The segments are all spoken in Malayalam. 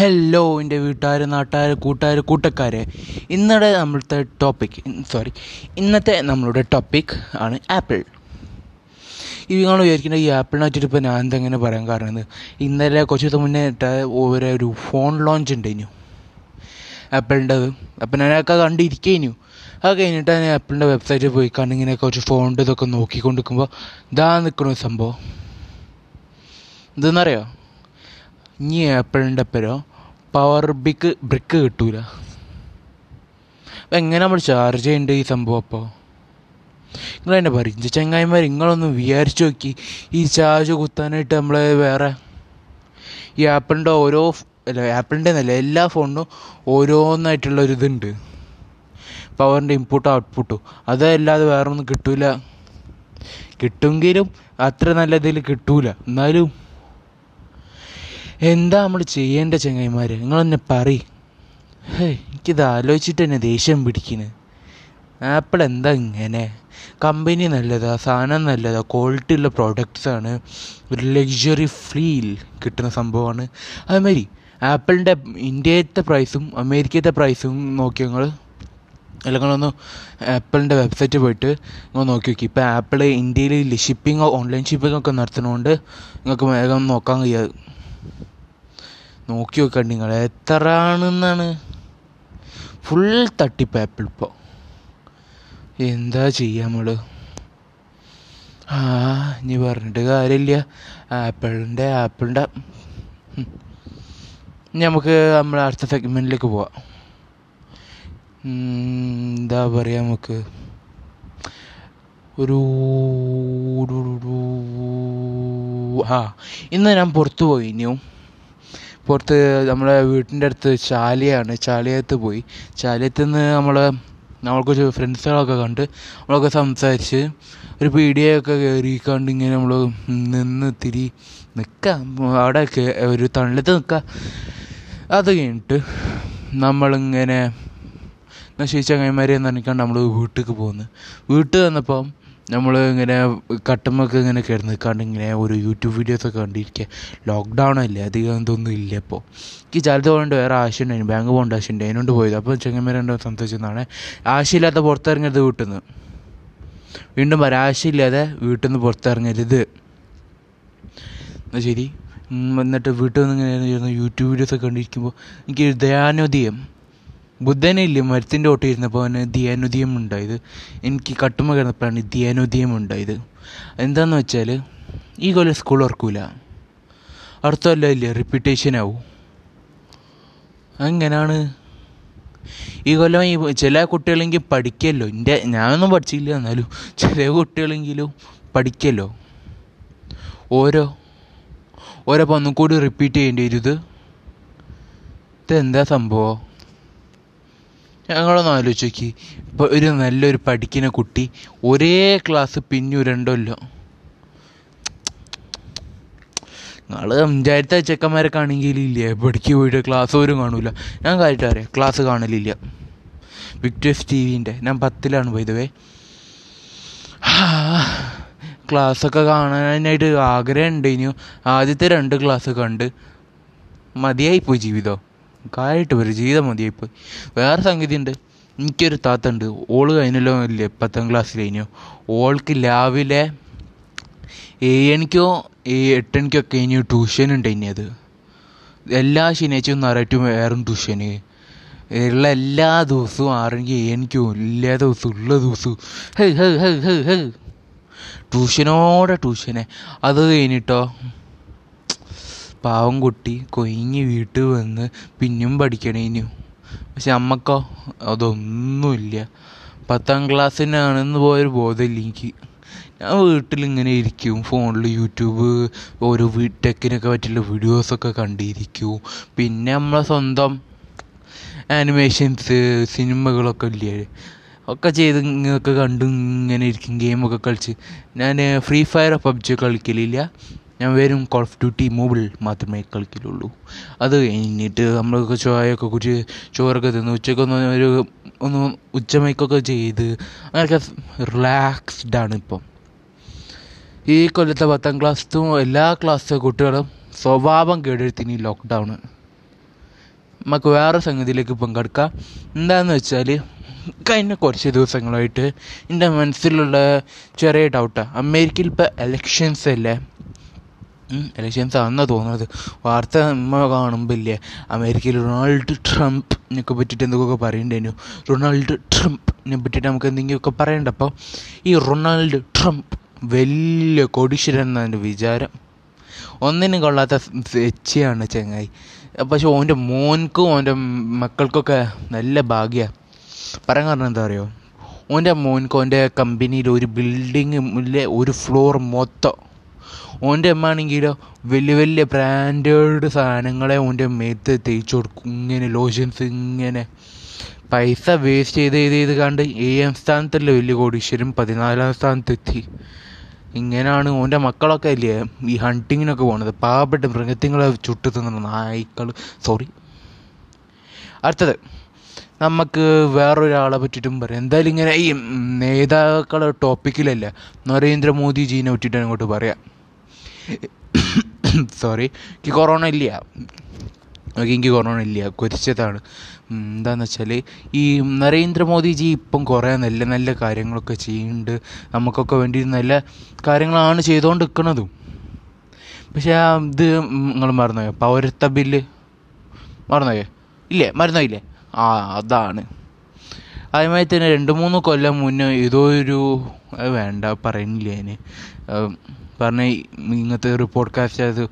ഹലോ എന്റെ വീട്ടുകാർ നാട്ടുകാർ കൂട്ടുകാർ കൂട്ടക്കാരെ. ഇന്നത്തെ നമ്മളത്തെ ടോപ്പിക് സോറി ഇന്നത്തെ നമ്മളുടെ ടോപ്പിക് ആണ് ആപ്പിൾ. ഈ നിങ്ങൾ വിചാരിക്കുന്നത് ഈ ആപ്പിളിനെ വെച്ചിട്ട് ഇപ്പോൾ ഞാൻ എന്തെങ്ങനെ പറയാൻ കാരണം ഇന്നലെ കുറച്ച് ദിവസം മുന്നേ ഒരു ഒരു ഫോൺ ലോഞ്ച് ഉണ്ടായിരുന്നു ആപ്പിളിന്റെത്. അപ്പം ഞാനൊക്കെ കണ്ടിരിക്കുന്നു അത് കഴിഞ്ഞിട്ട് ഞാൻ ആപ്പിളിന്റെ വെബ്സൈറ്റിൽ പോയി കണ്ട് ഇങ്ങനെ കുറച്ച് ഫോണിന്റെ ഇതൊക്കെ നോക്കിക്കൊണ്ടിരിക്കുമ്പോൾ ഇതാ നിൽക്കണ സംഭവം. ഇതെന്നറിയോ? ഇനി ആപ്പിളിന്റെ പേരോ? പവർ ബിക്ക് ബ്രിക്ക് കിട്ടൂല. അപ്പം എങ്ങനെ നമ്മൾ ചാർജ് ചെയ്യേണ്ടത് ഈ സംഭവം അപ്പോൾ നിങ്ങൾ എന്നെ പറയും ചെങ്ങായിമാർ നിങ്ങളൊന്ന് വിചാരിച്ചു നോക്കി. ഈ ചാർജ് കുത്താനായിട്ട് നമ്മൾ വേറെ ഈ ആപ്പിളിന്റെ ഓരോ അല്ല ആപ്പിളിന്റെ എന്നല്ല എല്ലാ ഫോണിനും ഓരോന്നായിട്ടുള്ള ഒരു ഇതുണ്ട്. പവറിന്റെ ഇൻപുട്ടും ഔട്ട്പുട്ടും അതല്ലാതെ വേറെ ഒന്നും കിട്ടൂല. കിട്ടുമെങ്കിലും അത്ര നല്ല ഇതിൽ കിട്ടൂല. എന്നാലും എന്താ നമ്മൾ ചെയ്യേണ്ട ചങ്ങായിമാർ നിങ്ങൾ തന്നെ പറ എനിക്കിത് ആലോചിച്ചിട്ട് തന്നെ ദേഷ്യം പിടിക്കുന്നു ആപ്പിൾ എന്താ ഇങ്ങനെ? കമ്പനി നല്ലതാ സാധനം നല്ലതാ ക്വാളിറ്റി ഉള്ള പ്രോഡക്റ്റ്സ് ആണ്. ഒരു ലക്ഷറി ഫീൽ കിട്ടുന്ന സംഭവമാണ്. അതുമാതിരി ആപ്പിളിന്റെ ഇന്ത്യത്തെ പ്രൈസും അമേരിക്കത്തെ പ്രൈസും നോക്കി നിങ്ങൾ അല്ലെങ്കിൽ ഒന്ന് ആപ്പിളിന്റെ വെബ്സൈറ്റ് പോയിട്ട് നിങ്ങൾ നോക്കി നോക്കി. ഇപ്പോൾ ആപ്പിൾ ഇന്ത്യയിൽ ഷിപ്പിംഗ് ഓൺലൈൻ ഷിപ്പിംഗ് ഒക്കെ നടത്തുന്നതുകൊണ്ട് നിങ്ങൾക്ക് വേഗം നോക്കാൻ കഴിയാതെ നോക്കി നോക്കാൻ നിങ്ങൾ എത്ര ആണെന്നാണ് ഫുൾ തട്ടിപ്പ് ആപ്പിൾ ഇപ്പോൾ എന്താ ചെയ്യുക നമ്മൾ ആ ഇനി പറഞ്ഞിട്ട് കാര്യമില്ല. ആപ്പിളിന്റെ ആപ്പിളിന്റെ നമുക്ക് നമ്മൾ അടുത്ത സെഗ്മെന്റിലേക്ക് പോവാം. എന്താ പറയുക നമുക്ക്? ഒരു ആ ഇന്ന് ഞാൻ പുറത്തു പോയി ഇനിയും. പുറത്ത് നമ്മളെ വീട്ടിന്റെ അടുത്ത് ചാലിയാണ്. ചാലിയത്ത് പോയി. ചാലിയത്ത് നിന്ന് നമ്മൾ നമ്മൾ കുറച്ച് ഫ്രണ്ട്സുകളൊക്കെ കണ്ട് നമ്മളൊക്കെ സംസാരിച്ച് ഒരു പീടികയൊക്കെ കയറിക്കാണ്ട് ഇങ്ങനെ നമ്മൾ നിന്ന് തിരി നിൽക്കാം അവിടെ ഒരു തണലത്ത് നിൽക്കാം അത് കഴിഞ്ഞിട്ട് നമ്മളിങ്ങനെ നശിച്ച ചങ്ങന്മാരെ നനക്കാണ്ട് നമ്മൾ വീട്ടിലേക്ക് പോകുന്നു വീട്ടിൽ വന്നപ്പം നമ്മൾ ഇങ്ങനെ കട്ടുമ്മൊക്കെ ഇങ്ങനെ കയറി കണ്ട് ഇങ്ങനെ ഒരു യൂട്യൂബ് വീഡിയോസൊക്കെ കണ്ടിരിക്കുക ലോക്ക്ഡൗൺ അല്ലേ? അധികം ഇതൊന്നും ഇല്ല ഇപ്പോൾ എനിക്ക് ചിലത് പോകേണ്ട വേറെ ആവശ്യമുണ്ടായിരുന്നു ബാങ്ക് പോകേണ്ട ആവശ്യമുണ്ട്. അതിനോണ്ട് പോയത്. അപ്പോൾ ചെങ്ങന്മാരുണ്ടോ സംസാരിച്ചതാണ് ആവശ്യമില്ലാത്ത പുറത്തിറങ്ങരുത് വീട്ടിൽ നിന്ന് വീണ്ടും പറയാം ആവശ്യമില്ലാതെ വീട്ടിൽ നിന്ന് പുറത്തിറങ്ങരുത്. എന്നാൽ ശരി. എന്നിട്ട് വീട്ടിൽ നിന്ന് ഇങ്ങനെ യൂട്യൂബ് വീഡിയോസൊക്കെ കണ്ടിരിക്കുമ്പോൾ എനിക്ക് ദയാനോദയം. ബുദ്ധനില്ലേ മരത്തിന്റെ ഓട്ടിരുന്നപ്പോൾ അവന് ധ്യാനോദയം ഉണ്ടായത്. എനിക്ക് കട്ടുമ കിടന്നപ്പോഴാണ് ധ്യാനോദയം ഉണ്ടായത്. എന്താന്ന് വെച്ചാൽ ഈ കൊല്ലം സ്കൂൾ ഓർക്കൂല അടുത്ത കൊല്ലം ഇല്ലേ? റിപ്പീറ്റേഷൻ ആവും. അങ്ങനെയാണ് ഈ കൊല്ലം ഈ ചില കുട്ടികളെങ്കിൽ പഠിക്കല്ലോ. എന്റെ ഞാനൊന്നും പഠിച്ചില്ല എന്നാലും ചില കുട്ടികളെങ്കിലും പഠിക്കല്ലോ. ഓരോ ഓരോ ഒന്നും കൂടി റിപ്പീറ്റ് ചെയ്യേണ്ടി വരും ഇത് ഇതെന്താ സംഭവം? ഞങ്ങളൊന്ന് ആലോചിച്ച് നോക്കി ഇപ്പോൾ ഒരു നല്ലൊരു പഠിക്കുന്ന കുട്ടി ഒരേ ക്ലാസ് പിന്നു രണ്ടല്ലോ നിങ്ങൾ അഞ്ചായിരത്തെ ചെക്കന്മാരൊക്കെ ആണെങ്കിൽ ഇല്ലേ. പഠിക്ക് പോയിട്ട് ക്ലാസ് പോലും കാണൂല. ഞാൻ കാര്യമായിട്ട് അറിയാം ക്ലാസ് കാണലില്ല. വിക്ടേഴ്സ് ടി വിന്റെ ഞാൻ പത്തിലാണ് പോയതുവേ ക്ലാസ്സൊക്കെ കാണാനായിട്ട് ആഗ്രഹം ഉണ്ട് ഉണ്ടായിരുന്നു ആദ്യത്തെ രണ്ട് ക്ലാസ് കണ്ട് മതിയായിപ്പോയി ജീവിതം. കാര്യമായിട്ട് വരും. ജീവിതം മതിയായിപ്പോയി. വേറെ സംഗതി ഉണ്ട് എനിക്കൊരു താത്ത ഉണ്ട് ഓൾ കഴിഞ്ഞല്ലോ ഇല്ലേ? പത്താം ക്ലാസ്സിൽ കഴിഞ്ഞു. ഓൾക്ക് രാവിലെ ഏഴണിക്കോ എട്ടണിക്കോ ഒക്കെ കഴിഞ്ഞു ട്യൂഷൻ ഉണ്ട് ഇനി അത്. എല്ലാ ശനിയാഴ്ചയും ഞായറാഴ്ചയും വേറെ ട്യൂഷന് ഉള്ള എല്ലാ ദിവസവും ആറണിക്ക് ഏഴണിക്കും എല്ലാ ദിവസവും ഉള്ള ദിവസവും. ഹേ ഹേ ഹേ ഹേ ഹേ. ട്യൂഷനോടെ ട്യൂഷനെ അത് കഴിഞ്ഞിട്ടോ? പാവം കുട്ടി കൊയിഞ്ഞ് വീട്ടിൽ വന്ന് പിന്നെയും പഠിക്കണേനു. പക്ഷെ അമ്മക്കോ അതൊന്നുമില്ല. പത്താം ക്ലാസ്സിനാണെന്ന് പോയൊരു ബോധമില്ല എനിക്ക്. ഞാൻ വീട്ടിലിങ്ങനെ ഇരിക്കും ഫോണിൽ യൂട്യൂബ് ഓരോ ടെക്കിനൊക്കെ പറ്റിയുള്ള വീഡിയോസൊക്കെ കണ്ടിരിക്കും. പിന്നെ നമ്മളെ സ്വന്തം ആനിമേഷൻസ് സിനിമകളൊക്കെ ഇല്ലേ? ഒക്കെ ചെയ്ത് ഇങ്ങനെയൊക്കെ കണ്ട് ഇങ്ങനെ ഇരിക്കും ഗെയിമൊക്കെ കളിച്ച്. ഞാൻ ഫ്രീ ഫയർ പബ്ജി കളിക്കലില്ല. ഞാൻ വെറും കോൾ ഓഫ് ഡ്യൂട്ടി മൊബൈൽ മാത്രമേ കളിക്കലുള്ളൂ. അത് കഴിഞ്ഞിട്ട് നമ്മളൊക്കെ ചോയൊക്കെ കുറിച്ച് ചോറൊക്കെ തിന്ന് ഉച്ചക്കൊന്ന് ഒരു ഒന്ന് ഉച്ചമയക്കൊക്കെ ചെയ്ത് അങ്ങനെയൊക്കെ ആണ് ഇപ്പം. ഈ കൊല്ലത്തെ പത്താം ക്ലാസ്സും എല്ലാ ക്ലാസ്സിലെ കുട്ടികളും സ്വഭാവം കേടെടുത്തിന് ഈ ലോക്ക്ഡൗൺ നമുക്ക് വേറെ സംഗതിയിലേക്ക് പങ്കെടുക്കാം. എന്താണെന്ന് വെച്ചാൽ കഴിഞ്ഞ കുറച്ച് ദിവസങ്ങളായിട്ട് എന്റെ മനസ്സിലുള്ള ചെറിയ ഡൗട്ടാണ് അമേരിക്കയിൽ ഇപ്പോൾ എലക്ഷൻസ് അല്ലേ? എലക്ഷൻസ് ആണെന്നാണ് തോന്നുന്നത് വാർത്ത നമ്മൾ കാണുമ്പോൾ ഇല്ലേ അമേരിക്കയിൽ റൊണാൾഡ് ട്രംപിനെ പറ്റിയിട്ട് എന്തൊക്കെ പറയണ്ടേനു? റൊണാൾഡ് ട്രംപിനെ പറ്റിയിട്ട് നമുക്ക് എന്തെങ്കിലുമൊക്കെ പറയണ്ട അപ്പോൾ ഈ റൊണാൾഡ് ട്രംപ് വലിയ കോടീശ്വരൻ എന്നാണ് വിചാരം. ഒന്നിനും കൊള്ളാത്ത എച്ചിയാണ് ചങ്ങായി. പക്ഷെ ഓന്റെ മോൻക്കും ഓന്റെ മക്കൾക്കൊക്കെ നല്ല ഭാഗ്യമാണ് പറയാൻ കാരണം എന്താ പറയുക ഓന്റെ മോൻക്ക് ഓന്റെ കമ്പനിയിൽ ഒരു ബിൽഡിങ്ങിലെ ഒരു ഫ്ലോർ മൊത്തം ഓന്റെ അമ്മാണെങ്കിലോ വലിയ വലിയ ബ്രാൻഡേഡ് സാധനങ്ങളെ ഓന്റെ മേത്ത് തേച്ച് കൊടുക്കും. ഇങ്ങനെ ലോഷൻസ് ഇങ്ങനെ. പൈസ വേസ്റ്റ് ചെയ്ത് ചെയ്ത് ചെയ്ത് കണ്ട് ഏഴാം സ്ഥാനത്തല്ലേ വലിയ കോടീശ്വരം പതിനാലാം സ്ഥാനത്തെത്തി ഇങ്ങനെയാണ് ഓന്റെ മക്കളൊക്കെ അല്ലേ ഈ ഹണ്ടിങ്ങിനൊക്കെ പോണത്. പാവപ്പെട്ട മൃഗത്തിങ്ങളെ ചുട്ടു തിന്നുന്ന നായ്ക്കൾ സോറി അടുത്തത്. നമുക്ക് വേറൊരാളെ പറ്റിയിട്ടും പറയാം. എന്തായാലും ഇങ്ങനെ ഈ നേതാക്കളുടെ ടോപ്പിക്കിലല്ല നരേന്ദ്രമോദിജീനെ പറ്റിയിട്ടാണ് അങ്ങോട്ട് പറയാം. സോറി എനിക്ക് കൊറോണ ഇല്ല. ഓക്കെ എനിക്ക് കൊറോണ ഇല്ല. കൊരിച്ചതാണ്. എന്താണെന്ന് വെച്ചാൽ ഈ നരേന്ദ്രമോദിജി ഇപ്പം കുറേ നല്ല നല്ല കാര്യങ്ങളൊക്കെ ചെയ്യുന്നുണ്ട് നമുക്കൊക്കെ വേണ്ടി നല്ല കാര്യങ്ങളാണ് ചെയ്തുകൊണ്ട് നിൽക്കുന്നതും പക്ഷേ ഇത് നിങ്ങൾ മറന്നുപോയോ പൗരത്വ ബില്ല്. മറന്നുപോയോ ഇല്ലേ? മറന്നുപോയില്ലേ ആ അതാണ്. അതുമായി തന്നെ രണ്ട് മൂന്ന് കൊല്ലം മുന്നേ ഏതോ ഒരു വേണ്ട പറയുന്നില്ല ഞാൻ പറഞ്ഞ ഇങ്ങനത്തെ ഒരു പോഡ്കാസ്റ്റ് അത്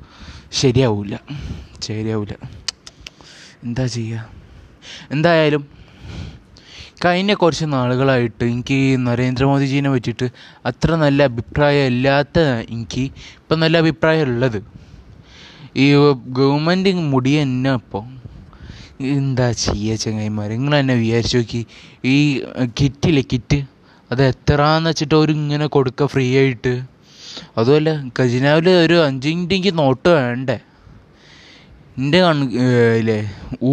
ശരിയാവില്ല ശരിയാവില്ല എന്താ ചെയ്യുക എന്തായാലും കഴിഞ്ഞ കുറച്ച് നാളുകളായിട്ട് എനിക്ക് നരേന്ദ്രമോദിജീനെ പറ്റിയിട്ട് അത്ര നല്ല അഭിപ്രായം ഇല്ലാത്ത എനിക്ക് ഇപ്പം നല്ല അഭിപ്രായം ഉള്ളത്. ഈ ഗവൺമെന്റ് മുടി തന്നെ ഇപ്പോൾ എന്താ ചെയ്യുക ചങ്ങായിമാർ നിങ്ങൾ തന്നെ വിചാരിച്ചു നോക്കി. ഈ കിറ്റില്ലേ കിറ്റ്? അത് എത്രയെന്ന് വെച്ചിട്ട് അവർ ഇങ്ങനെ കൊടുക്കുക ഫ്രീ ആയിട്ട്? അതുമല്ല ഖജനാവിൽ ഒരു അഞ്ച് മിനിറ്റ് നോട്ട് വേണ്ടേ? എന്റെ കണ്ണില്ലേ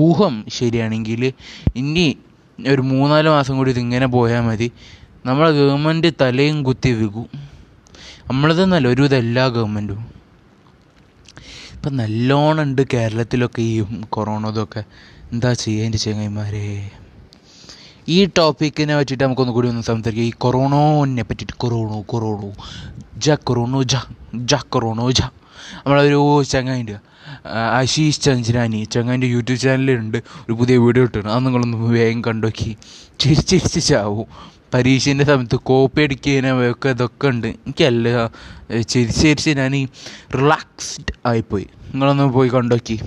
ഊഹം ശരിയാണെങ്കിൽ ഇനി ഒരു മൂന്നാൽ മാസം കൂടി ഇതിങ്ങനെ പോയാൽ മതി. നമ്മളെ ഗവൺമെന്റ് തലയും കുത്തി വിൽക്കും നമ്മളതെന്നല്ല ഒരു ഇതെല്ലാ ഗവൺമെന്റും. ഇപ്പം നല്ലോണം ഉണ്ട് കേരളത്തിലൊക്കെ ഈ കൊറോണ ഇതൊക്കെ എന്താ ചെയ്യുക എന്റെ ഈ ടോപ്പിക്കിനെ പറ്റിയിട്ട് നമുക്കൊന്ന് കൂടി ഒന്ന് സംസാരിക്കാം. ഈ കൊറോണോനെ പറ്റിയിട്ട് കൊറോണോ കൊറോണോ ജ കൊറോണോ ജ ജ കൊറോണോ ജ. നമ്മളൊരു ചങ്ങായിന്റെ ആശീഷ് ചന്ദ്രാനി ചങ്ങാന്റെ യൂട്യൂബ് ചാനലുണ്ട് ഒരു പുതിയ വീഡിയോ ഇട്ടിട്ടുണ്ട്. അത് നിങ്ങളൊന്ന് വേഗം കണ്ടോക്കി. ചിരിച്ചിരിച്ച് ചാവും. പരീക്ഷേന്റെ സമയത്ത് കോപ്പി അടിക്കാനൊക്കെ ഇതൊക്കെ ഉണ്ട്. എനിക്കല്ല. ചിരിച്ച് ചിരിച്ച് ഞാൻ റിലാക്സ്ഡ് ആയിപ്പോയി. നിങ്ങളൊന്ന് പോയി കണ്ടോക്കി.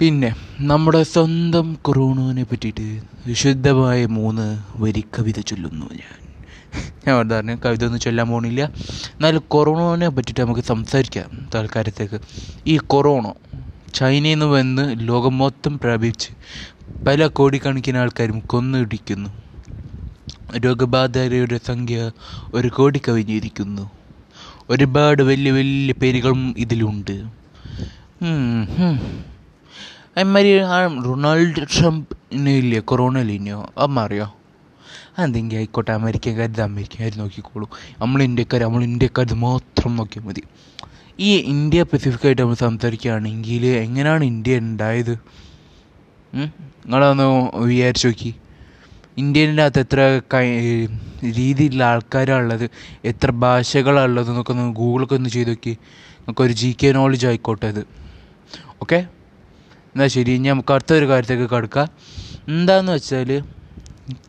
പിന്നെ നമ്മുടെ സ്വന്തം കൊറോണനെ പറ്റിയിട്ട് വിശുദ്ധമായ മൂന്ന് വരി കവിത ചൊല്ലുന്നു ഞാൻ. ഞാൻ ഉദാഹരണം കവിത ഒന്നും ചൊല്ലാൻ പോകണില്ല എന്നാലും കൊറോണനെ പറ്റിയിട്ട് നമുക്ക് സംസാരിക്കാം തൽക്കാലത്തേക്ക്. ഈ കൊറോണ ചൈനയിൽ നിന്ന് വന്ന് ലോകം മൊത്തം പ്രാപിച്ച് പല കോടിക്കണക്കിന് ആൾക്കാരും കൊന്നിടിക്കുന്നു. രോഗബാധിതരുടെ സംഖ്യ ഒരു കോടി കവിഞ്ഞിരിക്കുന്നു. ഒരുപാട് വലിയ വലിയ പേരുകളും ഇതിലുണ്ട്. അമ്മാതിരി ആ റൊണാൾഡ് ട്രംപിന് ഇല്ലേ കൊറോണ ഇല്ലയോ അമ്മ അറിയോ അതെങ്കിൽ ആയിക്കോട്ടെ അമേരിക്കക്കാർ ഇത് അമേരിക്കക്കാർ നോക്കിക്കോളൂ. നമ്മൾ ഇന്ത്യക്കാർ നമ്മൾ ഇന്ത്യക്കാർ മാത്രം നോക്കിയാൽ മതി. ഈ ഇന്ത്യ പെസിഫിക്കായിട്ട് നമ്മൾ സംസാരിക്കുകയാണെങ്കിൽ എങ്ങനെയാണ് ഇന്ത്യ ഉണ്ടായത് നിങ്ങളൊന്ന് വിചാരിച്ചു നോക്കി. ഇന്ത്യന്റെ അകത്ത് എത്ര രീതിയിലുള്ള ആൾക്കാരാണുള്ളത് എത്ര ഭാഷകളാണുള്ളത് എന്നൊക്കെ ഒന്ന് ഗൂഗിളൊക്കെ ഒന്ന് ചെയ്ത് നോക്കി. നമുക്കൊരു ജി കെ നോളജ് ആയിക്കോട്ടെ അത് ഓക്കെ എന്നാൽ ശരി ഇനി നമുക്ക് അടുത്തൊരു കാര്യത്തേക്ക് കടക്കാം. എന്താന്ന് വെച്ചാൽ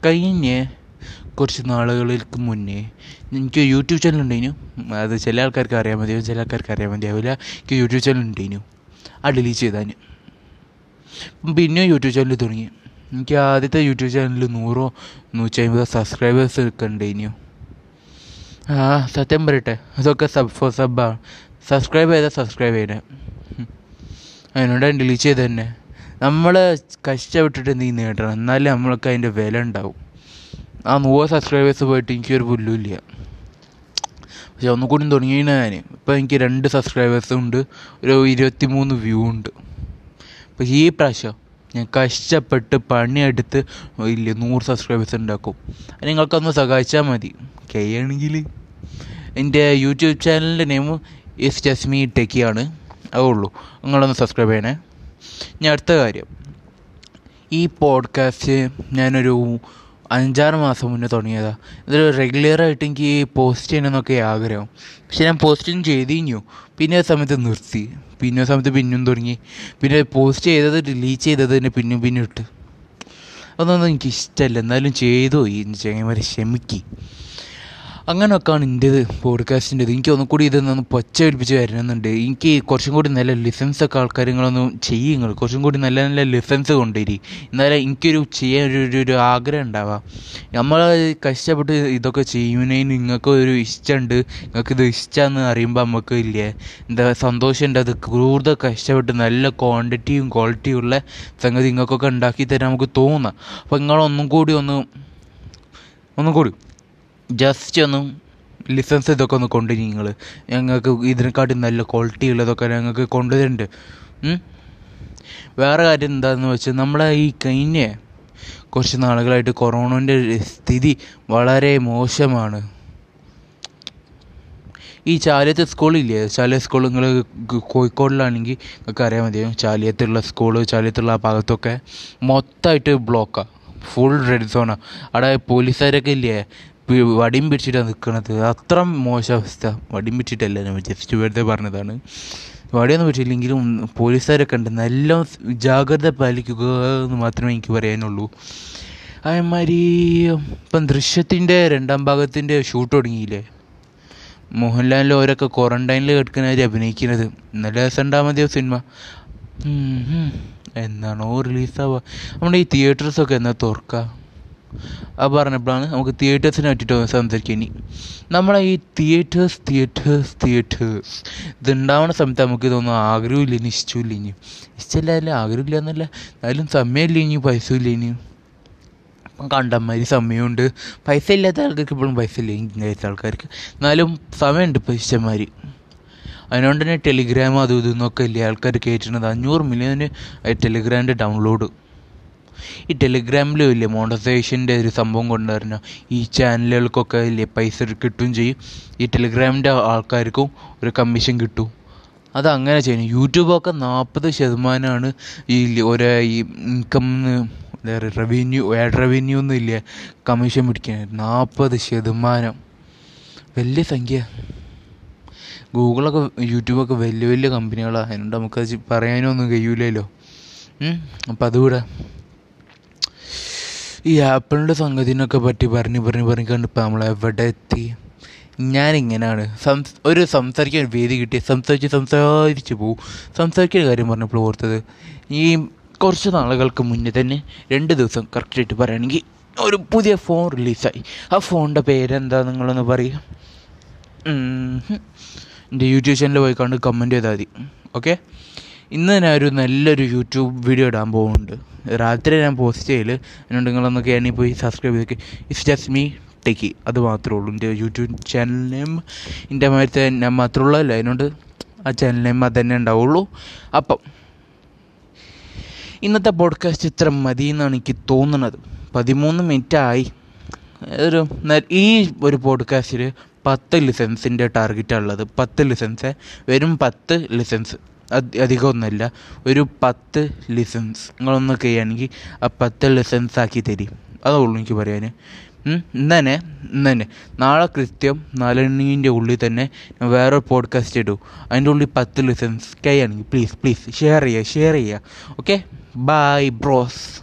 കഴിഞ്ഞ കുറച്ച് നാളുകൾക്ക് മുന്നേ എനിക്ക് യൂട്യൂബ് ചാനൽ ഉണ്ടായിരുന്നു അത് ചില ആൾക്കാർക്ക് അറിയാൻ മതിയാവും ചില ആൾക്കാർക്ക് അറിയാൻ മതിയാവില്ല. എനിക്ക് യൂട്യൂബ് ചാനൽ ഉണ്ടായിരുന്നു ആ ഡിലീറ്റ് ചെയ്താൽ പിന്നെയും യൂട്യൂബ് ചാനൽ തുടങ്ങി. എനിക്ക് ആദ്യത്തെ യൂട്യൂബ് ചാനലിൽ നൂറോ നൂറ്റമ്പതോ സബ്സ്ക്രൈബേഴ്സ് ഒക്കെ ആ സത്യം പറയട്ടെ. അതൊക്കെ സബ് ഫോർ സബ്ബാണ് സബ്സ്ക്രൈബ് ചെയ്താൽ സബ്സ്ക്രൈബ് ചെയ്യണേ. അതിനോട് ഡിലീറ്റ് ചെയ്ത് തന്നെ. നമ്മൾ കഷ്ടപ്പെട്ടിട്ട് എന്തെങ്കിലും നേടണം എന്നാലേ നമ്മൾക്ക് അതിന്റെ വില ഉണ്ടാവും. ആ നൂറ് സബ്സ്ക്രൈബേഴ്സ് പോയിട്ട് എനിക്കൊരു പുല്ലുമില്ല പക്ഷെ ഒന്നും ഒന്നുകൂടി തുടങ്ങിയാണ് ഞാൻ ഇപ്പം എനിക്ക് രണ്ട് സബ്സ്ക്രൈബേഴ്സും ഉണ്ട്. ഒരു ഇരുപത്തി മൂന്ന് വ്യൂ ഉണ്ട്. അപ്പോൾ ഈ പ്രാവശ്യം ഞാൻ കഷ്ടപ്പെട്ട് പണിയെടുത്ത് ഇല്ല നൂറ് സബ്സ്ക്രൈബേഴ്സ് ഉണ്ടാക്കും. അത് നിങ്ങൾക്കൊന്ന് സഹായിച്ചാൽ മതി. കഴിയുകയാണെങ്കിൽ എന്റെ യൂട്യൂബ് ചാനലിന്റെ നെയിം ഇസ് ജസ്മി ടെക്കിയാണ് അതേ ഉള്ളൂ നിങ്ങളൊന്ന് സബ്സ്ക്രൈബ് ചെയ്യണേ. ഇനി അടുത്ത കാര്യം. ഈ പോഡ്കാസ്റ്റ് ഞാനൊരു അഞ്ചാറ് മാസം മുന്നേ തുടങ്ങിയതാണ് ഇതൊരു റെഗുലറായിട്ട് എനിക്ക് പോസ്റ്റ് ചെയ്യണമെന്നൊക്കെ ആഗ്രഹം. പക്ഷെ ഞാൻ പോസ്റ്റും ചെയ്തിഞ്ഞു പിന്നെ ആ സമയത്ത് നിർത്തി. പിന്നെ ആ സമയത്ത് പിന്നും തുടങ്ങി. പിന്നെ പോസ്റ്റ് ചെയ്തത് ഡിലീറ്റ് ചെയ്തത് തന്നെ പിന്നും പിന്നും ഇട്ട്. അതൊന്നും എനിക്ക് ഇഷ്ടമല്ല. എന്നാലും ചെയ്തു ഈ ചെങ്ങന്മാരെ ക്ഷമിക്കി. അങ്ങനെയൊക്കെയാണ് എന്റേത് പോഡ്കാസ്റ്റിന്റെത് എനിക്ക് ഒന്നും കൂടി ഇതൊന്നും പച്ചപിടിപ്പിച്ച് വരണമെന്നുണ്ട്. എനിക്ക് കുറച്ചും കൂടി നല്ല ലിസൻസ് ഒക്കെ ആൾക്കാരുങ്ങളൊന്നും ചെയ്യുങ്ങൾ. കുറച്ചും കൂടി നല്ല നല്ല ലിസൻസ് കൊണ്ടുവരി. എന്നാലേ എനിക്കൊരു ചെയ്യാൻ ഒരു ഒരു ഒരു ആഗ്രഹം ഉണ്ടാവുക നമ്മൾ കഷ്ടപ്പെട്ട് ഇതൊക്കെ ചെയ്യുന്നതിന് നിങ്ങൾക്ക് ഒരു ഇഷ്ടമുണ്ട്. നിങ്ങൾക്ക് ഇഷ്ടമെന്ന് അറിയുമ്പോൾ നമുക്ക് ഇല്ലേ? എന്താ സന്തോഷമുണ്ട് അത് കൂടുതൽ കഷ്ടപ്പെട്ട് നല്ല ക്വാണ്ടിറ്റിയും ക്വാളിറ്റിയും ഉള്ള സംഗതി നിങ്ങൾക്കൊക്കെ ഉണ്ടാക്കി തരാൻ നമുക്ക് തോന്നാം. അപ്പോൾ നിങ്ങളൊന്നും കൂടി ഒന്ന് ഒന്നും കൂടി ജസ്റ്റ് ഒന്നും ലിസൻസ് ഇതൊക്കെ ഒന്ന് കൊണ്ടുവരി നിങ്ങൾ ഞങ്ങൾക്ക് ഇതിനെക്കാട്ടി നല്ല ക്വാളിറ്റി ഉള്ളതൊക്കെ ഞങ്ങൾക്ക് കൊണ്ടുവരുന്നുണ്ട് വേറെ കാര്യം എന്താണെന്ന് വെച്ചാൽ നമ്മളെ ഈ കഴിഞ്ഞ കുറച്ച് നാളുകളായിട്ട് കൊറോണന്റെ സ്ഥിതി വളരെ മോശമാണ്. ഈ ചാലിയത്തെ സ്കൂളില്ലേ? ചാലിയ സ്കൂൾ നിങ്ങൾ കോഴിക്കോടിലാണെങ്കിൽ നിങ്ങൾക്ക് അറിയാൻ മതിയാവും ചാലിയത്തുള്ള സ്കൂൾ ചാലിയത്തുള്ള ആ ഭാഗത്തൊക്കെ മൊത്തമായിട്ട് ബ്ലോക്കാണ് ഫുൾ റെഡ് സോണാണ് അവിടെ പോലീസുകാരൊക്കെ ഇല്ലേ? വടിയും പിടിച്ചിട്ടാണ് നിൽക്കുന്നത് അത്ര മോശം അവസ്ഥ. വടിയും പിടിച്ചിട്ടല്ല ഞാൻ ജസ്റ്റ് വെറുതെ പറഞ്ഞതാണ്. വടിയൊന്നും പിടിച്ചില്ലെങ്കിലും പോലീസുകാരൊക്കെ ഉണ്ട്. നല്ല ജാഗ്രത പാലിക്കുക എന്ന് മാത്രമേ എനിക്ക് പറയാനുള്ളൂ. അതേമാതിരി ഇപ്പം ദൃശ്യത്തിന്റെ രണ്ടാം ഭാഗത്തിന്റെ ഷൂട്ട് തുടങ്ങിയില്ലേ? മോഹൻലാലിൽ ഓരൊക്കെ ക്വാറന്റൈനിൽ കിടക്കുന്നവർ അഭിനയിക്കുന്നത്. നല്ല രസം ഉണ്ടാകാൻ മതിയോ സിനിമ. എന്നാണോ റിലീസാവുക നമ്മുടെ ഈ തിയേറ്റേഴ്സൊക്കെ എന്നാ തുറക്കുക ആ പറഞ്ഞപ്പോഴാണ് നമുക്ക് തിയേറ്റേഴ്സിനെ പറ്റിയിട്ട് സംസാരിക്കുക ഇനി. നമ്മളെ ഈ തിയേറ്റേഴ്സ് തിയേറ്റേഴ്സ് തിയേറ്റേഴ്സ് ഇതുണ്ടാവുന്ന സമയത്ത് നമുക്ക് ഇതൊന്നും ആഗ്രഹമില്ല ഇനി. ഇഷ്ടമില്ല ഇനി ഇഷ്ടമില്ല ആഗ്രഹമില്ല എന്നല്ല. എന്നാലും സമയമില്ല ഇനി പൈസ ഇല്ല ഇനി കണ്ടമാതിരി സമയമുണ്ട്. പൈസ ഇല്ലാത്ത ആൾക്കാർക്ക് ഇപ്പോഴും പൈസ ഇല്ല. ഇല്ലാത്ത ആൾക്കാർക്ക്. എന്നാലും സമയമുണ്ട് ഇപ്പോൾ ഇഷ്ടമാതിരി. അതിനോണ്ട് തന്നെ ടെലിഗ്രാം അതും ഇതെന്നൊക്കെ ഇല്ലേ? ആൾക്കാർ കയറ്റുന്നത് അഞ്ഞൂറ് മില്യൺ ടെലിഗ്രാമിന്റെ ഡൗൺലോഡ് ഈ ടെലിഗ്രാമിലും ഇല്ലേ മോണസൈസേഷന്റെ ഒരു സംഭവം കൊണ്ടുവരുന്ന ഈ ചാനലുകൾക്കൊക്കെ ഇല്ലേ പൈസ കിട്ടുകയും ചെയ്യും. ഈ ടെലിഗ്രാമിന്റെ ആൾക്കാർക്കും ഒരു കമ്മീഷൻ കിട്ടും. അത് അങ്ങനെ ചെയ്യണം യൂട്യൂബൊക്കെ നാൽപ്പത് ശതമാനമാണ് ഈ ഒരേ ഈ ഇൻകം റവന്യൂ ആഡ് റവന്യൂ ഒന്നും ഇല്ല കമ്മീഷൻ പിടിക്കുന്നത്. നാൽപ്പത് ശതമാനം. വലിയ സംഖ്യ. ഗൂഗിളൊക്കെ യൂട്യൂബൊക്കെ വലിയ വലിയ കമ്പനികളാണ് അതിനോട് നമുക്കത് പറയാനൊന്നും കഴിയൂലല്ലോ. അപ്പം അതുകൂടെ ഈ ആപ്പിളിന്റെ സംഗതിനൊക്കെ പറ്റി പറഞ്ഞ് പറഞ്ഞ് പറഞ്ഞ് കണ്ടിപ്പോൾ നമ്മൾ എവിടെ എത്തി? ഞാനിങ്ങനെയാണ് സംസ് ഒരു സംസാരിക്കാൻ വേദി കിട്ടി സംസാരിച്ച് സംസാരിച്ച് പോവും. സംസാരിക്കുന്ന കാര്യം പറഞ്ഞപ്പോൾ ഓർത്തത് ഈ കുറച്ച് നാളുകൾക്ക് മുന്നേ തന്നെ രണ്ട് ദിവസം കറക്റ്റായിട്ട് പറയുകയാണെങ്കിൽ ഒരു പുതിയ ഫോൺ റിലീസായി ആ ഫോണിന്റെ പേരെന്താ നിങ്ങളൊന്ന് പറയുക എന്റെ യൂട്യൂബ് ചാനലിൽ പോയി കണ്ട് കമന്റ് ചെയ്താൽ മതി. ഓക്കെ ഇന്ന് ഞാൻ ഒരു നല്ലൊരു യൂട്യൂബ് വീഡിയോ ഇടാൻ പോകുന്നുണ്ട്. രാത്രി ഞാൻ പോസ്റ്റ് ചെയ്യൽ എന്നോട് നിങ്ങളൊന്ന് കയറി പോയി സബ്സ്ക്രൈബ് ചെയ്തൊക്കെ. ഇറ്റ്സ് ജസ്റ്റ് മീ ടെക്കി അത് മാത്രമേ ഉള്ളൂ. എന്റെ യൂട്യൂബ് ചാനൽ നെയിം എന്റെ മാറ്റത്തെ ഞാൻ മാത്രമുള്ളതല്ല അതിനോട് ആ ചാനൽ നെയിം അത് തന്നെ ഉണ്ടാവുള്ളൂ. അപ്പം ഇന്നത്തെ പോഡ്കാസ്റ്റ് ഇത്ര മതി എന്നാണ് എനിക്ക് തോന്നുന്നത്. പതിമൂന്ന് മിനിറ്റ് ആയി. ഒരു ഈ ഒരു പോഡ്കാസ്റ്റിൽ പത്ത് ലിസൻസിന്റെ ടാർഗറ്റാണ് ഉള്ളത്. പത്ത് ലിസൻസ് വെറും പത്ത് ലിസൻസ് അധികം ഒന്നുമില്ല. ഒരു പത്ത് ലിസൻസ് നിങ്ങളൊന്ന് ചെയ്യുകയാണെങ്കിൽ ആ പത്ത് ലിസൻസ് ആക്കി തരും. അതേ ഉള്ളൂ എനിക്ക് പറയാൻ ഇന്ന് തന്നെ ഇന്ന് തന്നെ നാളെ കൃത്യം നാലണിന്റെ ഉള്ളിൽ തന്നെ വേറെ പോഡ്കാസ്റ്റ് ഇടും. അതിന്റെ ഉള്ളിൽ പത്ത് ലിസൻസ് കഴിയുകയാണെങ്കിൽ പ്ലീസ് പ്ലീസ് ഷെയർ ചെയ്യുക ഷെയർ ചെയ്യുക. Okay bye bros